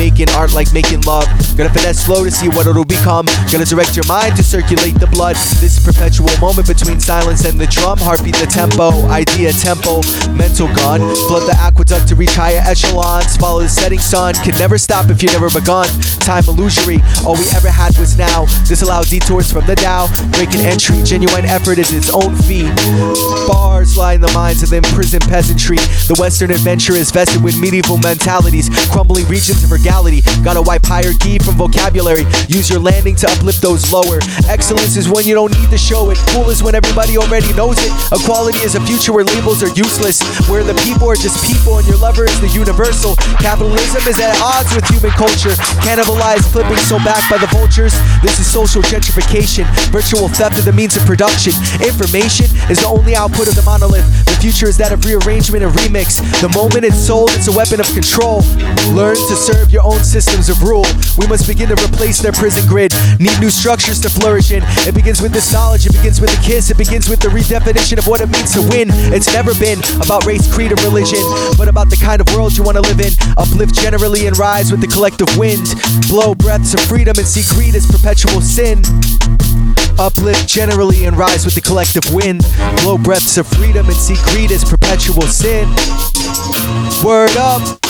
making art like making love. Gonna finesse slow to see what it'll become. Gonna direct your mind to circulate the blood. This perpetual moment between silence and the drum. Heartbeat the tempo, idea tempo, mental gun. Flood the aqueduct to reach higher echelons. Follow the setting sun. Can never stop if you never begun. Time illusory. All we ever had was now. Disallow detours from the Tao. Breaking entry. Genuine effort is its own feat. Bars lie in the minds of the imprisoned peasantry. The Western adventure is vested with medieval mentalities. Crumbling regions of regality. Gotta wipe hierarchy from vocabulary. Use your landing to uplift those lower. Excellence is when you don't need to show it. Cool is when everybody already knows it. Equality is a future where labels are useless. Where the people are just people and your lover is the universal. Capitalism is at odds with human culture. Cannibalized, flipping so back by the vultures. This is social gentrification. Virtual theft of the means of production. Information is the only output of the monolith. The future is that of rearrangement and remix. The moment it's sold, it's a weapon of control. Learn to serve your own systems of rule. We must begin to replace their prison grid. Need new structures to flourish in. It begins with this knowledge, it begins with a kiss, it begins with the redefinition of what it means to win. It's never been about race, creed, or religion, but about the kind of world you want to live in. Uplift generally and rise with the collective wind. Blow breaths of freedom and see greed as perpetual sin. Uplift generally and rise with the collective wind. Blow breaths of freedom and see greed as perpetual sin. Word up.